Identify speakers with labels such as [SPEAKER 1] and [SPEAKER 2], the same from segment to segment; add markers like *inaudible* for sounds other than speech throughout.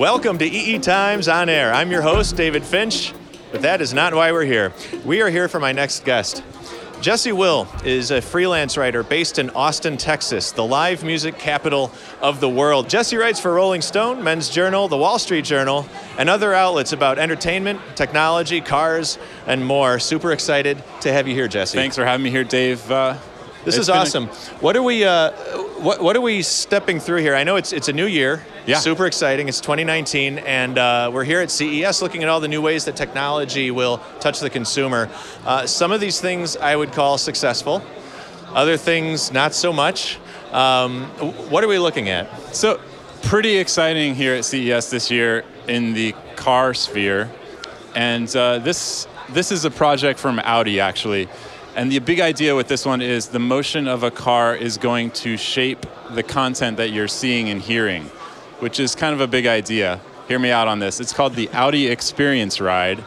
[SPEAKER 1] Welcome to EE Times on Air. I'm your host, David Finch, but that is not why we're here. We are here for my next guest. Jesse Will is a freelance writer based in Austin, Texas, the live music capital of the world. Jesse writes for Rolling Stone, Men's Journal, The Wall Street Journal, and other outlets about entertainment, technology, cars, and more. Super excited to have you here, Jesse.
[SPEAKER 2] Thanks for having me here, Dave. Uh,
[SPEAKER 1] this is awesome. A- what are we? Uh, what What are we stepping through here? I know it's it's a new year.
[SPEAKER 2] Yeah.
[SPEAKER 1] Super exciting. It's 2019, and uh, we're here at CES looking at all the new ways that technology will touch the consumer. Uh, some of these things I would call successful. Other things not so much. Um, what are we looking at?
[SPEAKER 2] So, pretty exciting here at CES this year in the car sphere, and uh, this this is a project from Audi actually. And the big idea with this one is the motion of a car is going to shape the content that you're seeing and hearing, which is kind of a big idea. Hear me out on this. It's called the Audi Experience Ride.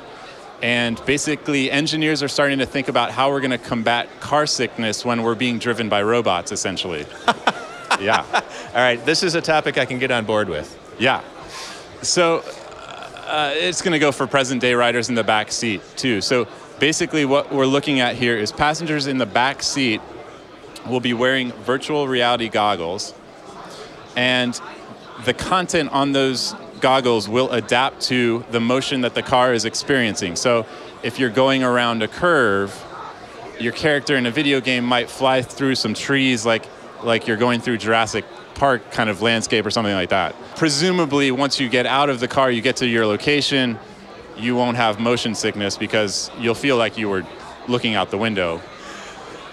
[SPEAKER 2] And basically, engineers are starting to think about how we're going to combat car sickness when we're being driven by robots, essentially. *laughs* yeah. *laughs*
[SPEAKER 1] All right, this is a topic I can get on board with.
[SPEAKER 2] Yeah. So uh, it's going to go for present day riders in the back seat, too. So basically what we're looking at here is passengers in the back seat will be wearing virtual reality goggles and the content on those goggles will adapt to the motion that the car is experiencing. So if you're going around a curve, your character in a video game might fly through some trees like like you're going through Jurassic Park kind of landscape or something like that. Presumably once you get out of the car, you get to your location, you won't have motion sickness because you'll feel like you were looking out the window.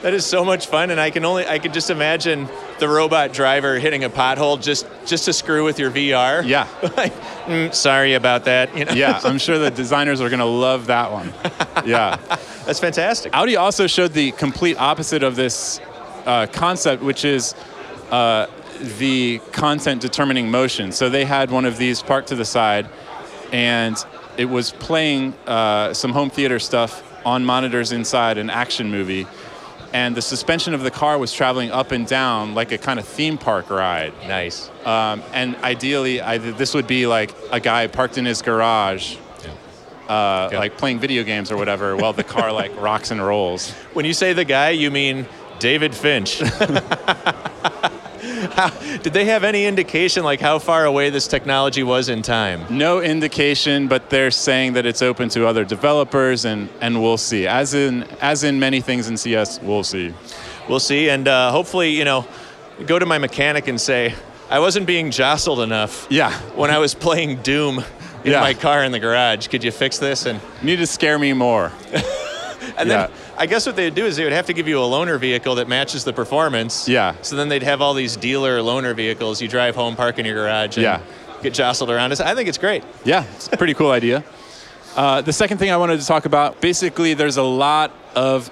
[SPEAKER 1] That is so much fun, and I can only I can just imagine the robot driver hitting a pothole just just to screw with your VR.
[SPEAKER 2] Yeah. *laughs*
[SPEAKER 1] like, mm, sorry about that.
[SPEAKER 2] You know? Yeah, I'm sure the designers are going to love that one. *laughs* Yeah.
[SPEAKER 1] That's fantastic.
[SPEAKER 2] Audi also showed the complete opposite of this uh, concept, which is uh, the content determining motion. So they had one of these parked to the side, and it was playing uh, some home theater stuff on monitors inside an action movie and the suspension of the car was traveling up and down like a kind of theme park ride.
[SPEAKER 1] Nice.
[SPEAKER 2] Um, and ideally, I, this would be like a guy parked in his garage, uh, yeah. like playing video games or whatever, while the car like rocks and rolls.
[SPEAKER 1] When you say the guy, you mean David Finch. *laughs* how, *laughs* did they have any indication like how far away this technology was in time?
[SPEAKER 2] No indication, but they're saying that it's open to other developers, and and we'll see. As in as in many things in CES, we'll see.
[SPEAKER 1] We'll see, and uh, hopefully, you know, go to my mechanic and say I wasn't being jostled enough.
[SPEAKER 2] Yeah.
[SPEAKER 1] When I was playing Doom in yeah. my car in the garage, could you fix this? And
[SPEAKER 2] you need to scare me more. *laughs*
[SPEAKER 1] and yeah. then I guess what they'd do is they would have to give you a loaner vehicle that matches the performance.
[SPEAKER 2] Yeah.
[SPEAKER 1] So then they'd have all these dealer loaner vehicles. You drive home, park in your garage, and
[SPEAKER 2] yeah.
[SPEAKER 1] get jostled around. I think it's great.
[SPEAKER 2] Yeah, it's a pretty cool idea. Uh, the second thing I wanted to talk about, basically, there's a lot of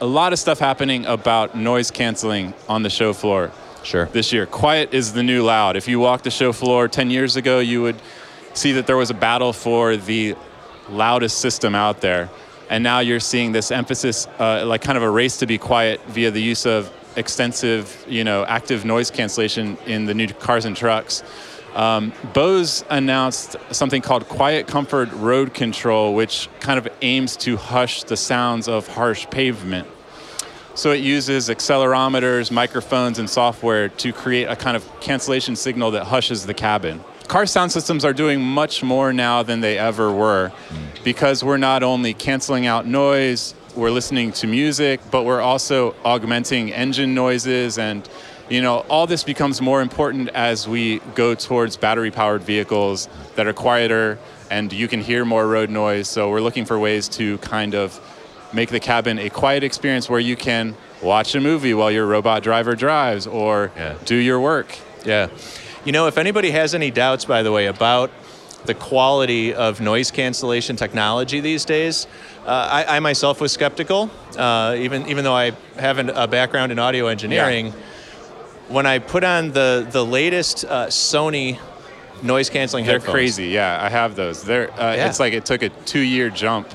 [SPEAKER 2] a lot of stuff happening about noise canceling on the show floor.
[SPEAKER 1] Sure.
[SPEAKER 2] This year, quiet is the new loud. If you walked the show floor 10 years ago, you would see that there was a battle for the loudest system out there and now you're seeing this emphasis, uh, like kind of a race to be quiet via the use of extensive, you know, active noise cancellation in the new cars and trucks. Um, Bose announced something called Quiet Comfort Road Control, which kind of aims to hush the sounds of harsh pavement. So it uses accelerometers, microphones, and software to create a kind of cancellation signal that hushes the cabin car sound systems are doing much more now than they ever were because we're not only canceling out noise, we're listening to music, but we're also augmenting engine noises and you know, all this becomes more important as we go towards battery powered vehicles that are quieter and you can hear more road noise. So we're looking for ways to kind of make the cabin a quiet experience where you can watch a movie while your robot driver drives or yeah. do your work.
[SPEAKER 1] Yeah. You know, if anybody has any doubts, by the way, about the quality of noise cancellation technology these days, uh, I, I, myself was skeptical, uh, even even though I have a background in audio engineering. Yeah. When I put on the the latest uh, Sony noise canceling headphones, They're
[SPEAKER 2] crazy. Yeah, I have those. They're uh, yeah. it's like it took a two year jump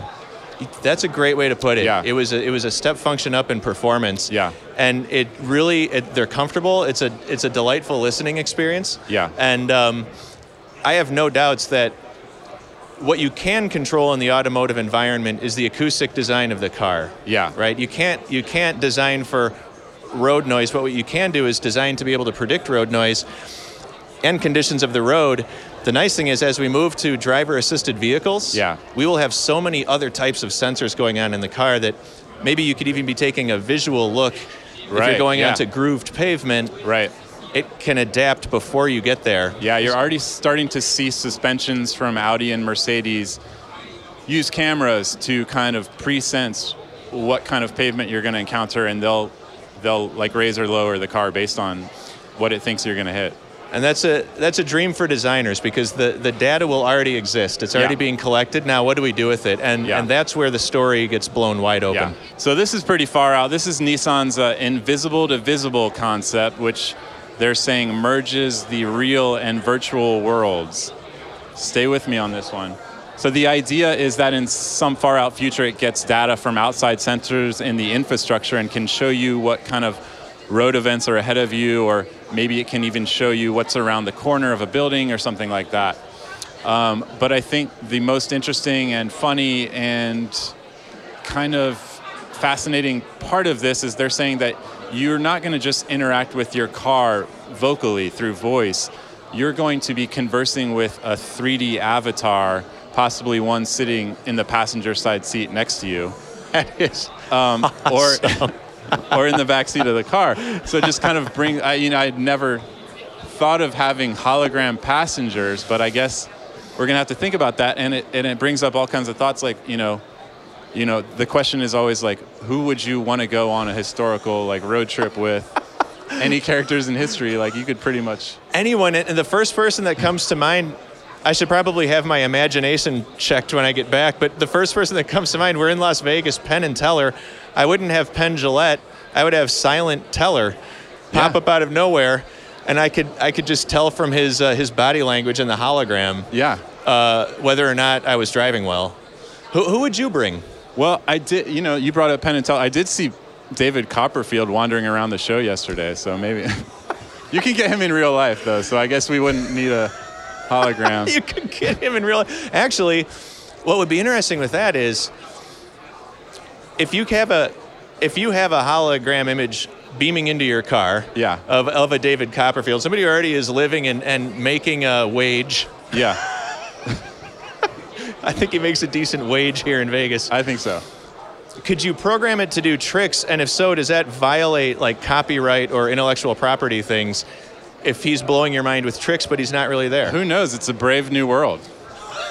[SPEAKER 1] that's a great way to put it.
[SPEAKER 2] Yeah.
[SPEAKER 1] It was a, it was a step function up in performance.
[SPEAKER 2] Yeah.
[SPEAKER 1] And it really it, they're comfortable. It's a it's a delightful listening experience.
[SPEAKER 2] Yeah.
[SPEAKER 1] And um, I have no doubts that what you can control in the automotive environment is the acoustic design of the car.
[SPEAKER 2] Yeah.
[SPEAKER 1] Right? You can't you can't design for road noise, but what you can do is design to be able to predict road noise and conditions of the road. The nice thing is as we move to driver assisted vehicles,
[SPEAKER 2] Yeah.
[SPEAKER 1] we will have so many other types of sensors going on in the car that maybe you could even be taking a visual look
[SPEAKER 2] right.
[SPEAKER 1] if you're going
[SPEAKER 2] yeah.
[SPEAKER 1] onto grooved pavement,
[SPEAKER 2] Right.
[SPEAKER 1] It can adapt before you get there.
[SPEAKER 2] Yeah, you're already starting to see suspensions from Audi and Mercedes use cameras to kind of pre-sense what kind of pavement you're going to encounter, and they'll they'll like raise or lower the car based on what it thinks you're going to hit.
[SPEAKER 1] And that's a that's a dream for designers because the, the data will already exist. It's already
[SPEAKER 2] Yeah.
[SPEAKER 1] being collected. Now what do we do with it? And
[SPEAKER 2] Yeah.
[SPEAKER 1] and that's where the story gets blown wide open.
[SPEAKER 2] Yeah. So this is pretty far out. This is Nissan's uh, invisible to visible concept, which they're saying merges the real and virtual worlds. Stay with me on this one. So the idea is that in some far out future, it gets data from outside sensors in the infrastructure and can show you what kind of road events are ahead of you, or maybe it can even show you what's around the corner of a building or something like that. Um, but I think the most interesting and funny and kind of fascinating part of this is they're saying that you're not going to just interact with your car vocally through voice. You're going to be conversing with a 3D avatar, possibly one sitting in the passenger side seat next to you, *laughs*
[SPEAKER 1] That is
[SPEAKER 2] um, or *laughs* or in the back seat of the car. So just kind of bring. I, you know, I'd never thought of having hologram passengers, but I guess we're gonna have to think about that, and it and it brings up all kinds of thoughts, like you know. You know, the question is always like, who would you want to go on a historical like road trip with? *laughs* Any characters in history, like you could pretty much.
[SPEAKER 1] anyone and the first person that comes to mind I should probably have my imagination checked when I get back, but the first person that comes to mind, we're in Las Vegas, Penn and Teller. I wouldn't have Penn Jillette. I would have Silent Teller pop
[SPEAKER 2] Yeah.
[SPEAKER 1] up out of nowhere, and I could I could just tell from his uh, his body language and the hologram
[SPEAKER 2] Yeah.
[SPEAKER 1] uh, whether or not I was driving well. Who, who would you bring?
[SPEAKER 2] Well, I did. You know, you brought up Penn and Teller. I did see David Copperfield wandering around the show yesterday, so maybe *laughs* you can get him in real life, though. So I guess we wouldn't need a hologram. *laughs*
[SPEAKER 1] you could get him in real life. Actually, what would be interesting with that is if you have a if you have a hologram image beaming into your car
[SPEAKER 2] Yeah.
[SPEAKER 1] of, of a David Copperfield, somebody who already is living and, and making a wage.
[SPEAKER 2] yeah, *laughs*
[SPEAKER 1] I think he makes a decent wage here in Vegas.
[SPEAKER 2] I think so.
[SPEAKER 1] Could you program it to do tricks? And if so, does that violate like copyright or intellectual property things if he's blowing your mind with tricks, but he's not really there?
[SPEAKER 2] Who knows? It's a brave new world.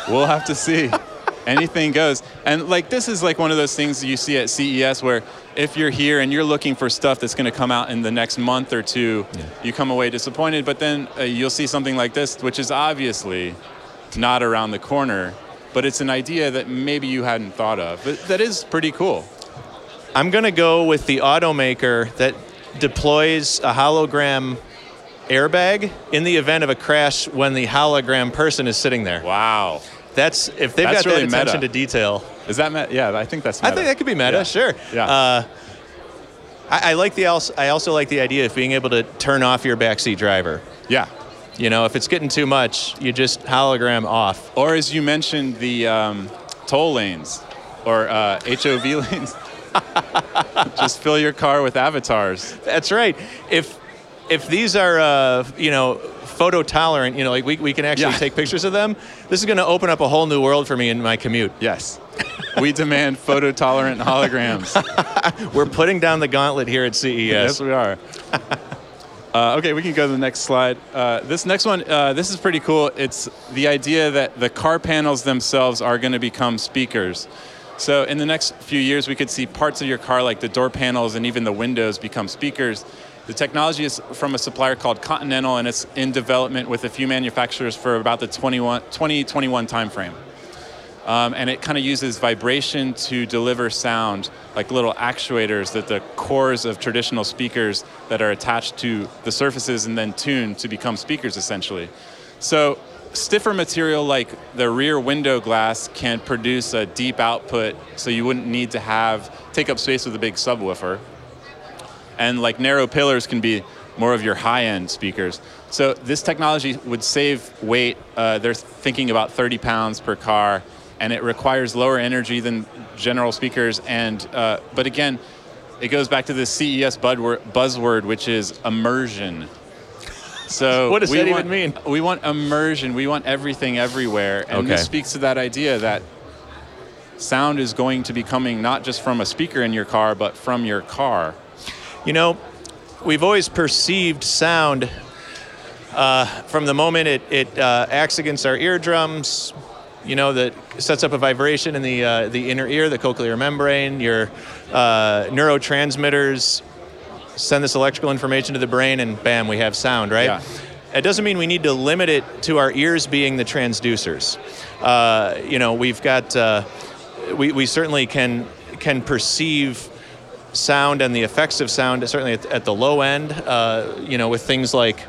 [SPEAKER 2] We'll have to see. *laughs* Anything goes. And like this is like one of those things you see at CES where if you're here and you're looking for stuff that's going to come out in the next month or two, you come away disappointed. But then uh, you'll see something like this, which is obviously not around the corner, but it's an idea that maybe you hadn't thought of. But that is pretty cool.
[SPEAKER 1] I'm going to go with the automaker that deploys a hologram airbag in the event of a crash when the hologram person is sitting there.
[SPEAKER 2] Wow.
[SPEAKER 1] That's if they've
[SPEAKER 2] That's
[SPEAKER 1] got
[SPEAKER 2] really
[SPEAKER 1] that attention
[SPEAKER 2] meta.
[SPEAKER 1] to detail.
[SPEAKER 2] Is that meta? Yeah, I think that's Meta.
[SPEAKER 1] I think that could be meta.
[SPEAKER 2] Yeah.
[SPEAKER 1] Sure.
[SPEAKER 2] Yeah.
[SPEAKER 1] Uh, I, I like the also, I also like the idea of being able to turn off your backseat driver.
[SPEAKER 2] yeah.
[SPEAKER 1] You know, if it's getting too much, you just hologram off.
[SPEAKER 2] Or as you mentioned, the um, toll lanes or uh, HOV *laughs* lanes. Just fill your car with avatars.
[SPEAKER 1] That's right. If if these are uh, you know photo tolerant, you know, like we, we can actually
[SPEAKER 2] Yeah.
[SPEAKER 1] take pictures of them. This is going to open up a whole new world for me in my commute.
[SPEAKER 2] Yes. We demand photo tolerant holograms. *laughs*
[SPEAKER 1] We're putting down the gauntlet here at CES.
[SPEAKER 2] Yes, we are. *laughs* Uh, okay, we can go to the next slide. Uh, this next one, uh, this is pretty cool. It's the idea that the car panels themselves are going to become speakers. So in the next few years, we could see parts of your car, like the door panels and even the windows, become speakers. The technology is from a supplier called Continental, and it's in development with a few manufacturers for about the 21, 2021 timeframe. Um, and it kind of uses vibration to deliver sound, like little actuators that the cores of traditional speakers that are attached to the surfaces and then tuned to become speakers essentially. So stiffer material like the rear window glass can produce a deep output, so you wouldn't need to have take up space with a big subwoofer. And like narrow pillars can be more of your high-end speakers. So this technology would save weight. Uh, they're thinking about 30 pounds per car, and it requires lower energy than general speakers. And uh, but again, it goes back to the CES buzzword, which is immersion. So *laughs*
[SPEAKER 1] what does
[SPEAKER 2] we
[SPEAKER 1] that
[SPEAKER 2] want,
[SPEAKER 1] even mean?
[SPEAKER 2] We want immersion. We want everything everywhere, and
[SPEAKER 1] Okay.
[SPEAKER 2] this speaks to that idea that sound is going to be coming not just from a speaker in your car, but from your car.
[SPEAKER 1] You know, we've always perceived sound uh, from the moment it, it uh, acts against our eardrums, you know, that sets up a vibration in the, uh, the inner ear, the cochlear membrane, your uh, neurotransmitters send this electrical information to the brain, and bam, we have sound, right?
[SPEAKER 2] Yeah.
[SPEAKER 1] It doesn't mean we need to limit it to our ears being the transducers. Uh, you know, we've got, uh, we, we certainly can, can perceive sound and the effects of sound, certainly at, at the low end, uh, you know, with things like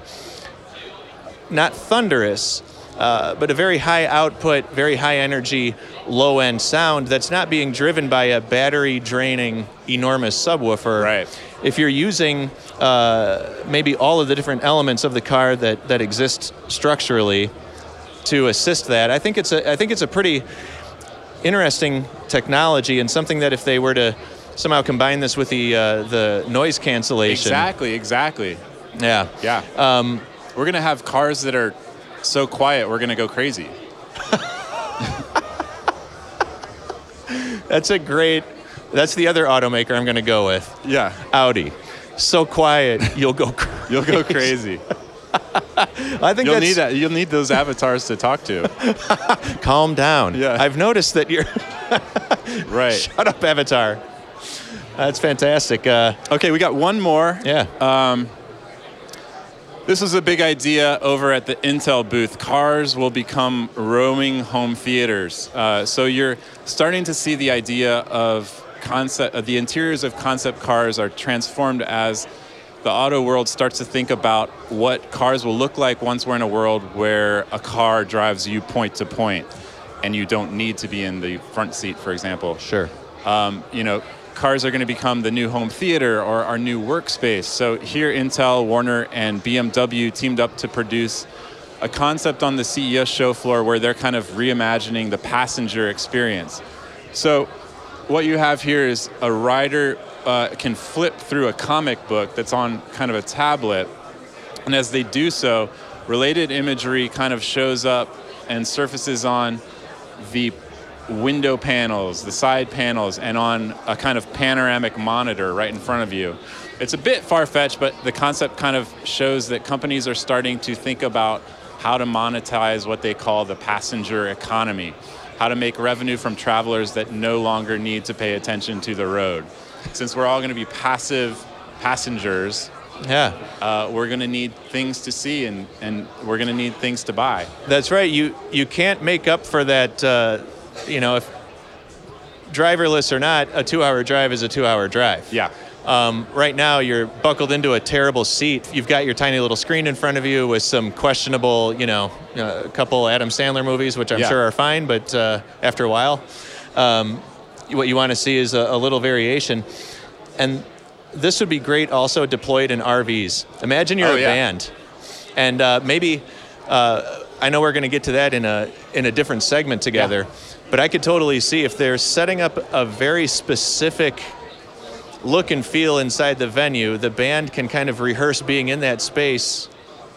[SPEAKER 1] not thunderous, uh, but a very high output, very high energy, low end sound that's not being driven by a battery draining enormous subwoofer.
[SPEAKER 2] Right.
[SPEAKER 1] If you're using uh, maybe all of the different elements of the car that, that exist structurally to assist that, I think it's a I think it's a pretty interesting technology and something that if they were to somehow combine this with the uh, the noise cancellation,
[SPEAKER 2] Exactly, exactly.
[SPEAKER 1] yeah,
[SPEAKER 2] Yeah.
[SPEAKER 1] um,
[SPEAKER 2] We're gonna have cars that are so quiet, we're gonna go crazy.
[SPEAKER 1] that's a great. That's the other automaker I'm going to go with.
[SPEAKER 2] Yeah.
[SPEAKER 1] Audi. So quiet, you'll go *laughs* crazy.
[SPEAKER 2] You'll go crazy. *laughs*
[SPEAKER 1] I think
[SPEAKER 2] You'll need that. You'll need those avatars to talk to. *laughs*
[SPEAKER 1] calm down.
[SPEAKER 2] Yeah.
[SPEAKER 1] I've noticed that you're
[SPEAKER 2] Right.
[SPEAKER 1] shut up, Avatar. That's fantastic. Uh,
[SPEAKER 2] Okay, we got one more.
[SPEAKER 1] yeah.
[SPEAKER 2] This is a big idea over at the Intel booth. Cars will become roaming home theaters. Uh, so you're starting to see the idea of concept. Uh, the interiors of concept cars are transformed as the auto world starts to think about what cars will look like once we're in a world where a car drives you point to point, and you don't need to be in the front seat, for example
[SPEAKER 1] sure.
[SPEAKER 2] um, you know, cars are going to become the new home theater or our new workspace. So here, Intel, Warner, and BMW teamed up to produce a concept on the CES show floor where they're kind of reimagining the passenger experience. So what you have here is a rider uh, can flip through a comic book that's on kind of a tablet, and as they do so, related imagery kind of shows up and surfaces on the window panels, the side panels, and on a kind of panoramic monitor right in front of you. It's a bit far fetched, but the concept kind of shows that companies are starting to think about how to monetize what they call the passenger economy, how to make revenue from travelers that no longer need to pay attention to the road. Since we're all going to be passive passengers,
[SPEAKER 1] Yeah.
[SPEAKER 2] uh, we're going to need things to see and, and we're going to need things to buy.
[SPEAKER 1] That's right. You you can't make up for that. Uh, you know, if driverless or not, a two-hour drive is a two-hour drive.
[SPEAKER 2] Yeah.
[SPEAKER 1] Um, right now, you're buckled into a terrible seat. You've got your tiny little screen in front of you with some questionable, you know, uh, a couple Adam Sandler movies, which I'm
[SPEAKER 2] Yeah.
[SPEAKER 1] sure are fine, but uh, after a while, um, what you want to see is a, a little variation. And this would be great also deployed in RVs. Imagine you're
[SPEAKER 2] Oh,
[SPEAKER 1] a
[SPEAKER 2] yeah.
[SPEAKER 1] band, and uh, maybe uh, I know we're going to get to that in a in a different segment together, but I could totally see if they're setting up a very specific look and feel inside the venue, the band can kind of rehearse being in that space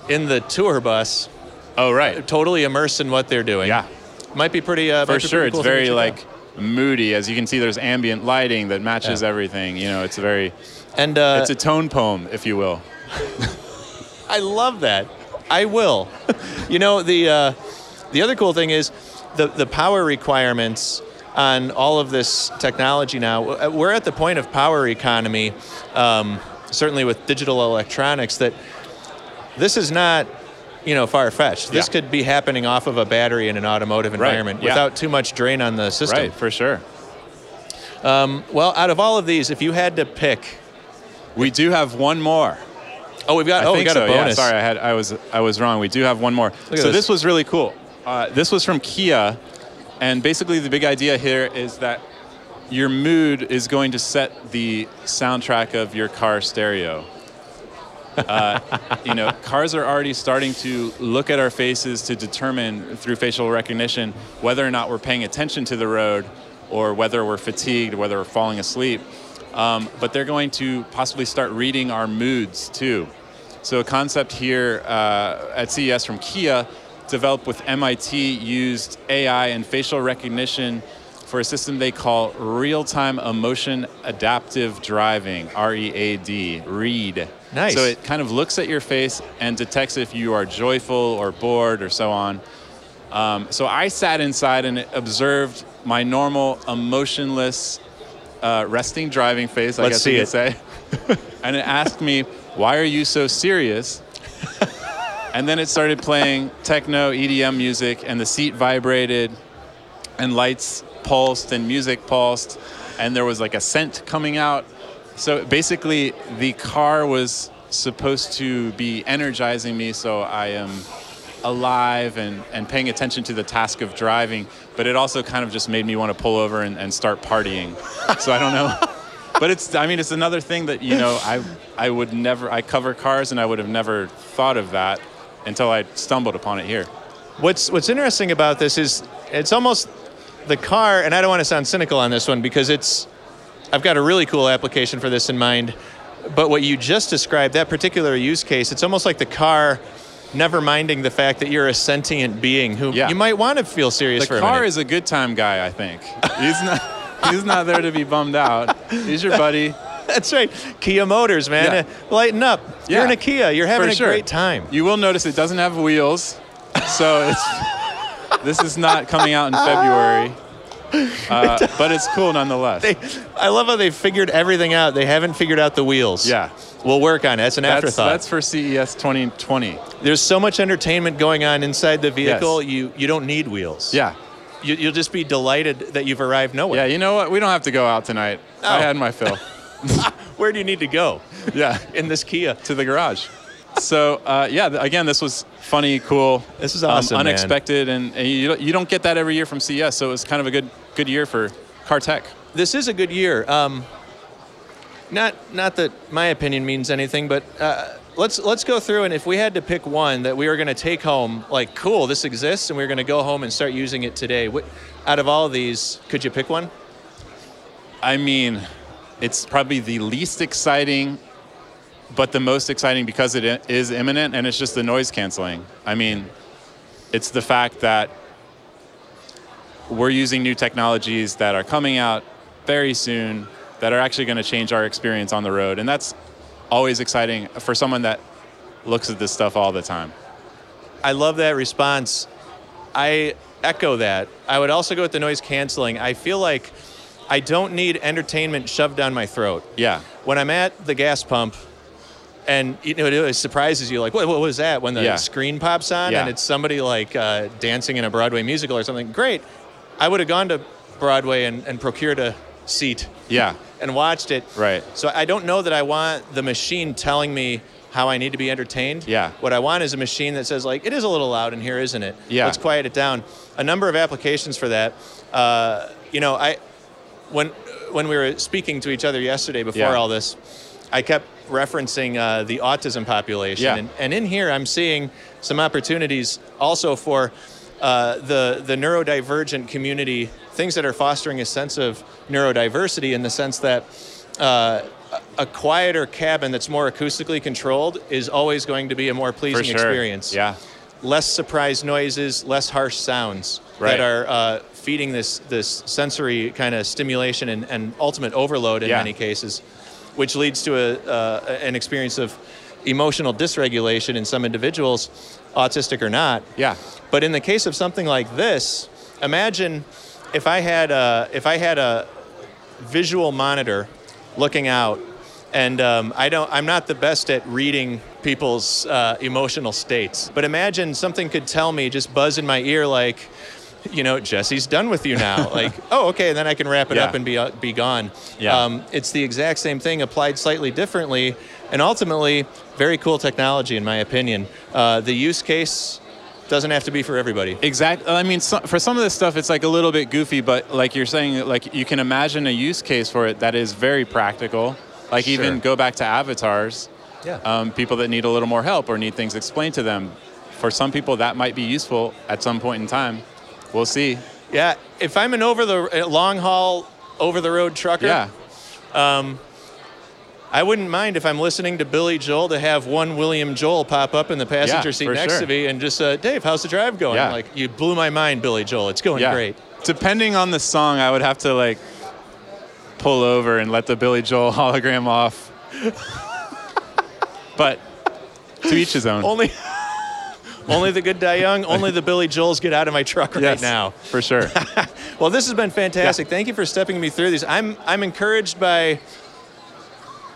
[SPEAKER 1] in the tour bus,
[SPEAKER 2] Oh, right.
[SPEAKER 1] totally immersed in what they're doing.
[SPEAKER 2] Yeah.
[SPEAKER 1] Might be pretty. Uh,
[SPEAKER 2] For sure,
[SPEAKER 1] pretty
[SPEAKER 2] it's
[SPEAKER 1] cool to
[SPEAKER 2] very like moody. As you can see, there's ambient lighting that matches
[SPEAKER 1] Yeah.
[SPEAKER 2] everything. You know, it's very,
[SPEAKER 1] And uh,
[SPEAKER 2] it's a tone poem, if you will. *laughs*
[SPEAKER 1] I love that. I will. you know the uh, the other cool thing is the the power requirements on all of this technology now. uh, We're at the point of power economy, um, certainly with digital electronics. That this is not. You know, far fetched. This
[SPEAKER 2] Yeah.
[SPEAKER 1] could be happening off of a battery in an automotive
[SPEAKER 2] Right,
[SPEAKER 1] environment
[SPEAKER 2] yeah.
[SPEAKER 1] without too much drain on the system.
[SPEAKER 2] Right, for sure.
[SPEAKER 1] Well, out of all of these, if you had to pick,
[SPEAKER 2] We do have one more.
[SPEAKER 1] oh, we've got
[SPEAKER 2] I
[SPEAKER 1] oh, we got
[SPEAKER 2] so.
[SPEAKER 1] a bonus.
[SPEAKER 2] Yeah, sorry, I had I was I was wrong. We do have one more.
[SPEAKER 1] at
[SPEAKER 2] so
[SPEAKER 1] this.
[SPEAKER 2] this. was really cool. Uh, this was from Kia, and basically the big idea here is that your mood is going to set the soundtrack of your car stereo. Uh, you know, cars are already starting to look at our faces to determine through facial recognition whether or not we're paying attention to the road or whether we're fatigued, whether we're falling asleep. Um, but they're going to possibly start reading our moods too. So a concept here uh, at CES from Kia, developed with MIT, used AI and facial recognition for a system they call real-time emotion adaptive driving, R-E-A-D, READ.
[SPEAKER 1] Nice.
[SPEAKER 2] So it kind of looks at your face and detects if you are joyful or bored or so on. Um, so I sat inside and observed my normal emotionless uh, resting driving face, I
[SPEAKER 1] Let's
[SPEAKER 2] guess
[SPEAKER 1] see
[SPEAKER 2] you
[SPEAKER 1] it.
[SPEAKER 2] could say. *laughs* and it asked me, why are you so serious? And then it started playing techno EDM music, and the seat vibrated, and lights pulsed, and music pulsed, and there was like a scent coming out. So basically, the car was supposed to be energizing me so I am alive and, and paying attention to the task of driving, but it also kind of just made me want to pull over and, and start partying. so I don't know. *laughs* But it's, I mean, it's another thing that, you know, I, I would never, I cover cars and I would have never thought of that until I stumbled upon it here.
[SPEAKER 1] What's What's interesting about this is it's almost the car, and I don't want to sound cynical on this one because it's I've got a really cool application for this in mind. But what you just described, that particular use case, it's almost like the car never minding the fact that you're a sentient being who
[SPEAKER 2] Yeah.
[SPEAKER 1] you might want to feel serious
[SPEAKER 2] The
[SPEAKER 1] for a
[SPEAKER 2] car
[SPEAKER 1] minute.
[SPEAKER 2] is a good time guy, I think. He's not, *laughs* he's not there to be bummed out. He's your buddy.
[SPEAKER 1] That's right. Kia Motors, man.
[SPEAKER 2] Yeah.
[SPEAKER 1] Uh, lighten up. You're in a Kia. You're having
[SPEAKER 2] for
[SPEAKER 1] a
[SPEAKER 2] sure.
[SPEAKER 1] great time.
[SPEAKER 2] You will notice it doesn't have wheels, so it's *laughs* this is not coming out in February, *laughs* uh, but it's cool nonetheless.
[SPEAKER 1] They, I love how they figured everything out. They haven't figured out the wheels.
[SPEAKER 2] yeah,
[SPEAKER 1] We'll work on it. That's an
[SPEAKER 2] that's,
[SPEAKER 1] afterthought.
[SPEAKER 2] that's for CES 2020.
[SPEAKER 1] There's so much entertainment going on inside the vehicle.
[SPEAKER 2] Yes.
[SPEAKER 1] You you don't need wheels.
[SPEAKER 2] Yeah,
[SPEAKER 1] You, you'll just be delighted that you've arrived nowhere.
[SPEAKER 2] yeah. You know what? We don't have to go out tonight. I
[SPEAKER 1] Oh.
[SPEAKER 2] had my fill. *laughs* *laughs*
[SPEAKER 1] Where do you need to go
[SPEAKER 2] Yeah,
[SPEAKER 1] in this Kia?
[SPEAKER 2] to the garage. So uh, yeah, again, this was funny, cool.
[SPEAKER 1] This is awesome, man.
[SPEAKER 2] unexpected, and, and you don't, you don't get that every year from CES. So it was kind of a good good year for car tech.
[SPEAKER 1] This is a good year. Um, not not that my opinion means anything, but uh, let's let's go through and if we had to pick one that we were going to take home, like cool, this exists, and we are going to go home and start using it today. What, out of all of these, could you pick one?
[SPEAKER 2] I mean, it's probably the least exciting, but the most exciting because it is imminent, and it's just the noise canceling. I mean, it's the fact that we're using new technologies that are coming out very soon that are actually going to change our experience on the road, and that's always exciting for someone that looks at this stuff all the time.
[SPEAKER 1] I love that response. I echo that. I would also go with the noise canceling. I feel like I don't need entertainment shoved down my throat.
[SPEAKER 2] Yeah,
[SPEAKER 1] When I'm at the gas pump, and you know it surprises you, like what, what was that? When the
[SPEAKER 2] Yeah.
[SPEAKER 1] screen pops on
[SPEAKER 2] Yeah.
[SPEAKER 1] and it's somebody like uh, dancing in a Broadway musical or something. Great. I would have gone to Broadway and, and procured a seat
[SPEAKER 2] yeah,
[SPEAKER 1] and watched it.
[SPEAKER 2] right.
[SPEAKER 1] So I don't know that I want the machine telling me how I need to be entertained.
[SPEAKER 2] Yeah.
[SPEAKER 1] What I want is a machine that says like, it is a little loud in here, isn't it?
[SPEAKER 2] Yeah.
[SPEAKER 1] Let's quiet it down. A number of applications for that. Uh, you know, I when when we were speaking to each other yesterday before
[SPEAKER 2] Yeah.
[SPEAKER 1] all this, I kept referencing uh, the autism population,
[SPEAKER 2] Yeah.
[SPEAKER 1] and, and in here I'm seeing some opportunities also for uh, the the neurodivergent community, things that are fostering a sense of neurodiversity in the sense that. Uh, a quieter cabin that's more acoustically controlled is always going to be a more pleasing
[SPEAKER 2] sure.
[SPEAKER 1] experience
[SPEAKER 2] Yeah,
[SPEAKER 1] less surprise noises, less harsh sounds
[SPEAKER 2] Right.
[SPEAKER 1] that are uh, feeding this this sensory kind of stimulation and, and ultimate overload in
[SPEAKER 2] Yeah.
[SPEAKER 1] many cases, which leads to a, uh, an experience of emotional dysregulation in some individuals, autistic or not.
[SPEAKER 2] yeah,
[SPEAKER 1] But in the case of something like this, imagine if I had a, if I had a visual monitor looking out, and um, I don't, I'm not the best at reading people's uh, emotional states. But imagine something could tell me, just buzz in my ear, like, you know, Jesse's done with you now. *laughs* like, oh, okay, and then I can wrap it
[SPEAKER 2] Yeah.
[SPEAKER 1] up and be uh, be gone.
[SPEAKER 2] Yeah.
[SPEAKER 1] Um, it's the exact same thing applied slightly differently, and ultimately, very cool technology in my opinion. Uh, the use case doesn't have to be for everybody.
[SPEAKER 2] Exactly. I mean, so, for some of this stuff, it's like a little bit goofy, but like you're saying, like you can imagine a use case for it that is very practical. Like
[SPEAKER 1] Sure.
[SPEAKER 2] even go back to avatars.
[SPEAKER 1] Yeah.
[SPEAKER 2] Um, people that need a little more help or need things explained to them. For some people, that might be useful at some point in time. We'll see.
[SPEAKER 1] Yeah, if I'm an over the long haul, over the road trucker,
[SPEAKER 2] Yeah.
[SPEAKER 1] I wouldn't mind if I'm listening to Billy Joel to have one William Joel pop up in the passenger
[SPEAKER 2] Yeah,
[SPEAKER 1] seat next
[SPEAKER 2] sure.
[SPEAKER 1] to me and just, uh, Dave, how's the drive going?
[SPEAKER 2] Yeah.
[SPEAKER 1] Like, you blew my mind, Billy Joel. It's going
[SPEAKER 2] Yeah.
[SPEAKER 1] great.
[SPEAKER 2] Depending on the song, I would have to like pull over and let the Billy Joel *laughs* hologram off. but to each his own.
[SPEAKER 1] Only, only the good die young. Only the Billy Joels get out of my truck right
[SPEAKER 2] yes,
[SPEAKER 1] now.
[SPEAKER 2] for sure. *laughs*
[SPEAKER 1] Well, this has been fantastic. Thank you for stepping me through these. I'm I'm encouraged by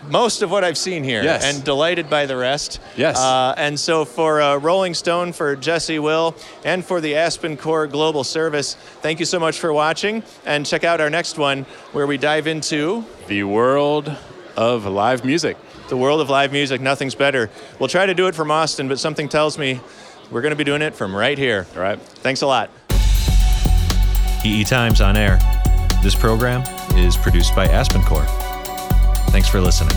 [SPEAKER 1] most of what I've seen here,
[SPEAKER 2] Yes.
[SPEAKER 1] and delighted by the rest.
[SPEAKER 2] Yes.
[SPEAKER 1] Uh, and so for uh, Rolling Stone, for Jesse Will, and for the AspenCore Global Service, thank you so much for watching. And check out our next one, where we dive into
[SPEAKER 2] the world of live music.
[SPEAKER 1] the world of live music. Nothing's better. We'll try to do it from Austin, but something tells me we're going to be doing it from right here.
[SPEAKER 2] All right.
[SPEAKER 1] Thanks a lot.
[SPEAKER 3] EE Times on air. This program is produced by AspenCore. Thanks for listening.